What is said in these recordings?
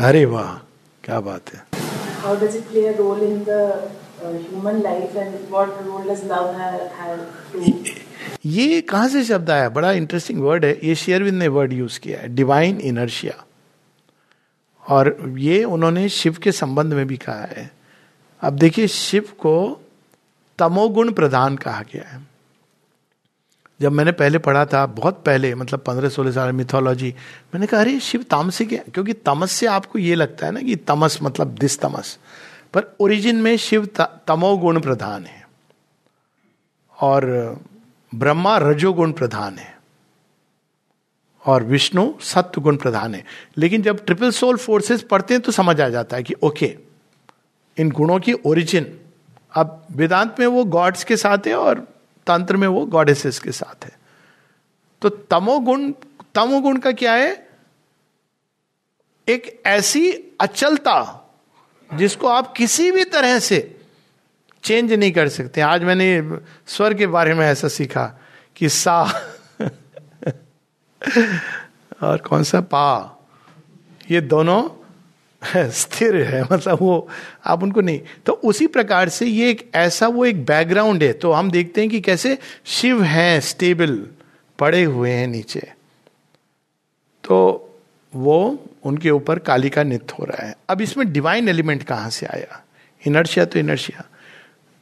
अरे वाह क्या बात है। ये कहाँ से शब्द आया? बड़ा इंटरेस्टिंग वर्ड है। ये शेयरविन ने वर्ड यूज़ किया है डिवाइन इनर्शिया और ये उन्होंने शिव के संबंध में भी कहा है। अब देखिए शिव को तमोगुण प्रधान कहा गया है। जब मैंने पहले पढ़ा था, बहुत पहले मतलब पंद्रह सोलह साल मिथोलॉजी मैंने कहा, अरे, शिव तामसिक है क्योंकि तमस से आपको ये लगता है ना कि तमस मतलब दिस तमस। पर ओरिजिन में शिव तमोगुण प्रधान है। और ब्रह्मा रजोगुण प्रधान है। और विष्णु सत्व गुण प्रधान है। लेकिन जब ट्रिपल सोल फोर्सेस पढ़ते हैं तो समझ आ जाता है कि, ओके, इन गुणों की ओरिजिन अब वेदांत में वो गॉड्स के साथ है और तंत्र में वो गॉडेसेस के साथ है। तो तमोगुण तमोगुण का क्या है? एक ऐसी अचलता जिसको आप किसी भी तरह से चेंज नहीं कर सकते। आज मैंने स्वर के बारे में ऐसा सीखा कि सा और कौन सा? पा। ये दोनों स्थिर है मतलब वो, आप उनको नहीं। तो उसी प्रकार से ये एक ऐसा वो एक बैकग्राउंड है। तो हम देखते हैं कि कैसे शिव हैं स्टेबल पड़े हुए हैं नीचे। तो वो उनके ऊपर काली का नित्य हो रहा है। अब इसमें डिवाइन एलिमेंट कहाँ से आया? इनर्शिया तो इनर्शिया।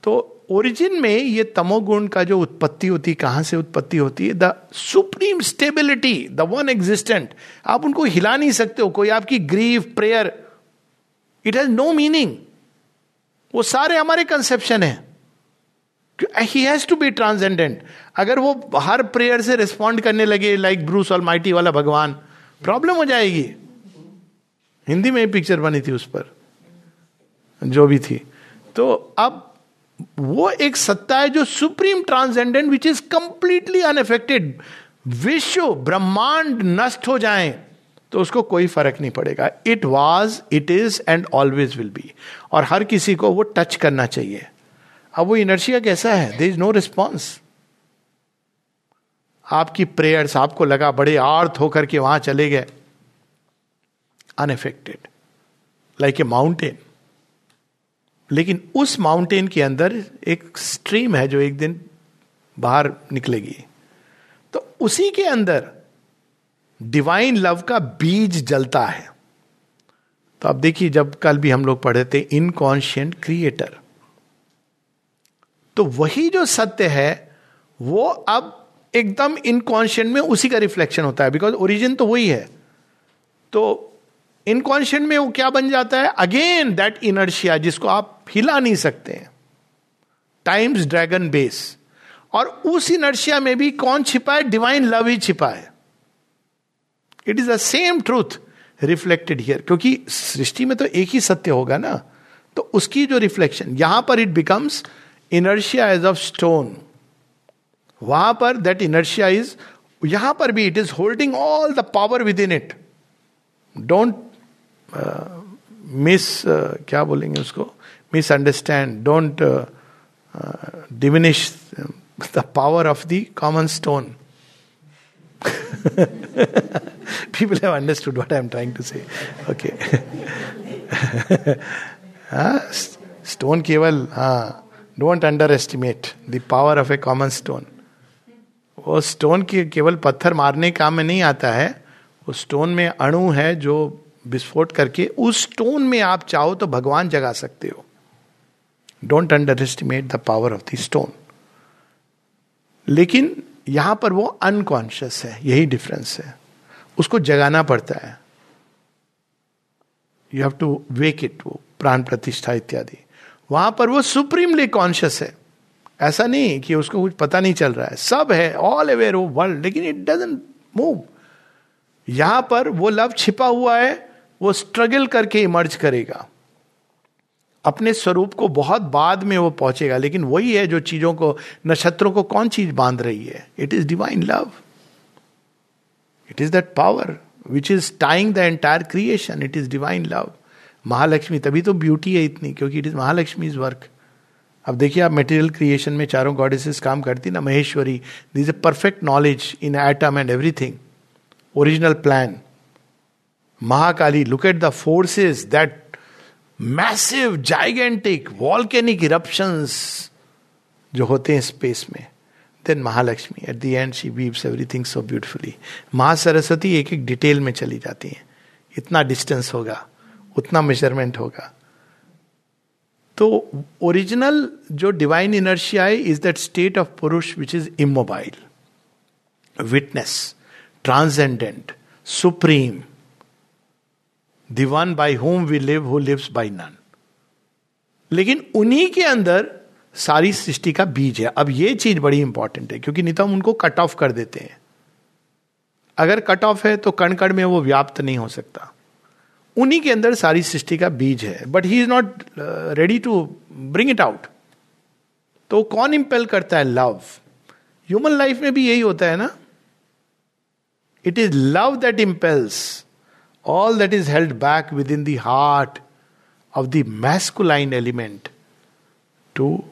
तो ओरिजिन में ये तमोगुण का जो उत्पत्ति होती है कहाँ से उत्पत्ति होती है? The supreme stability the one existent आप उनको हिला नहीं सकते हो। कोई आपकी grief prayer it has no meaning वो सारे हमारे कंसेप्शन है। He has to be transcendent अगर वो हर प्रेयर से रिस्पॉन्ड करने लगे लाइक ब्रूस और माइटी वाला भगवान प्रॉब्लम हो जाएगी। हिंदी में पिक्चर बनी थी उस पर, जो भी थी। तो अब वो एक सत्ता है जो supreme transcendent which is completely unaffected विश्व ब्रह्मांड नष्ट हो जाए। तो उसको कोई फ़र्क नहीं पड़ेगा। It was it is and always will be और हर किसी को वो टच करना चाहिए। अब वो इनर्शिया कैसा है? दे इज़ नो रिस्पॉन्स आपकी प्रेयर्स आपको लगा बड़े आर्थ होकर के वहाँ चले गए। अनएफेक्टेड लाइक ए माउंटेन लेकिन उस माउंटेन के अंदर एक स्ट्रीम है जो एक दिन बाहर निकलेगी। तो उसी के अंदर डिवाइन लव का बीज जलता है। तो अब देखिए, जब कल भी हम लोग पढ़े थे इनकॉन्शियंट क्रिएटर तो वही जो सत्य है, वो अब एकदम इनकॉन्शियंट में उसी का रिफ्लेक्शन होता है बिकॉज़ ओरिजिन तो वही है। तो इनकॉन्शियंट में वो क्या बन जाता है? अगेन दैट इनर्शिया जिसको आप हिला नहीं सकते टाइम्स ड्रैगन बेस और उस इनर्शिया में भी कौन छिपा है? डिवाइन लव ही छिपा है। It is the same truth reflected here क्योंकि सृष्टि में तो एक ही सत्य होगा ना तो उसकी जो रिफ्लेक्शन यहाँ पर it becomes inertia as of stone वहाँ पर दैट इनर्शिया इज़ यहाँ पर भी it is holding all the power within it don't miss क्या बोलेंगे उसको uh, uh, diminish the power of the common stone. People have understood what I am trying to say. Okay. Stone केवल हाँ don't underestimate the power of a common stone वो stone के केवल पत्थर मारने काम में नहीं आता है वो स्टोन में अणु है जो विस्फोट करके उस स्टोन में आप चाहो तो भगवान जगा सकते हो don't underestimate the power of the stone लेकिन यहाँ पर वो अनकॉन्शियस है, यही डिफरेंस है। उसको जगाना पड़ता है। You have to wake it वो प्राण प्रतिष्ठा इत्यादि। वहाँ पर वो सुप्रीमली कॉन्शियस है। ऐसा नहीं कि उसको कुछ पता नहीं चल रहा है। सब है ऑल अवेयर वो वर्ल्ड लेकिन इट डजेंट मूव यहाँ पर वो लव छिपा हुआ है, वो स्ट्रगल करके इमर्ज करेगा। अपने स्वरूप को बहुत बाद में वो पहुंचेगा, लेकिन वही है जो चीज़ों को, नक्षत्रों को कौन चीज़ बाँध रही है? It is divine love it is that power which is tying the entire creation it is divine love Mahalakshmi, तभी तो ब्यूटी है इतनी, क्योंकि it is Mahalakshmi is work अब देखिए आप मेटेरियल क्रिएशन में चारों गॉडेसेस काम करती ना, Maheshwari this a perfect knowledge in atom and everything original plan Mahakali look at the forces that massive, gigantic volcanic eruptions जो होते हैं स्पेस में। Then Mahalakshmi at the end she weaves everything so beautifully Maha Saraswati एक एक detail में चली जाती हैं। इतना डिस्टेंस होगा उतना मेज़रमेंट होगा। तो ओरिजिनल जो डिवाइन इनर्शिया है is that state of Purusha which is immobile witness transcendent supreme the one by whom we live who lives by none लेकिन उन्हीं के अंदर सारी सृष्टि का बीज है। अब ये चीज़ बड़ी इंपॉर्टेंट है, क्योंकि नहीं तो हम उनको कट ऑफ़ कर देते हैं। अगर कट ऑफ़ है तो कण कण में वो व्याप्त नहीं हो सकता। उन्हीं के अंदर सारी सृष्टि का बीज है। But he is not ready to bring it out तो कौन इंपेल करता है? लव ह्यूमन लाइफ में भी यही होता है ना? It is love that impels all that is held back within the heart of the masculine element to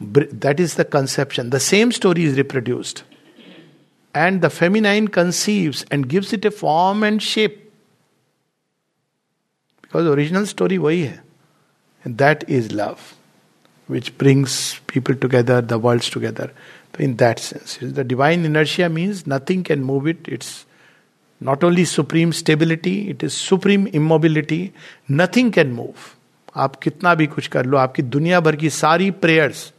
that is the conception. The same story is reproduced. And the feminine conceives and gives it a form and shape. Because original story why and that is love which brings people together the worlds together. In that sense the divine inertia means nothing can move it. It's not only supreme stability it is supreme immobility nothing can move आप कितना भी कुछ कर लो, आपकी दुनिया भर की सारी प्रेयर्स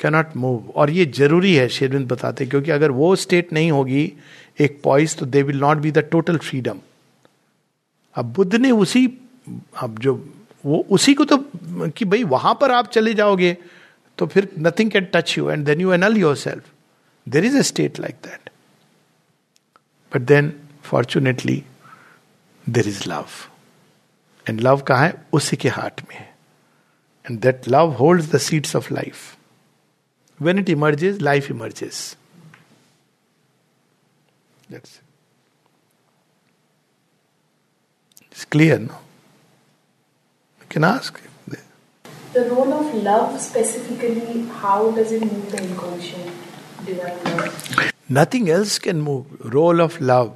कैनॉट मूव और ये ज़रूरी है, शेरविंद बताते क्योंकि अगर वो स्टेट नहीं होगी, एक पॉइस तो they will not be the total freedom अब बुद्ध ने उसी, अब जो, वो उसी को तो कि भाई वहाँ पर आप चले जाओगे तो फिर nothing can touch you and then you annul your self there is a state like that But then fortunately there is love and love कहा है उसी के हार्ट में है and that love hold the seeds of life When it emerges, life emerges. That's it. It's clear, no? You can ask. The role of love specifically, how does it move the inconscient divine love? Nothing else can move. Role of love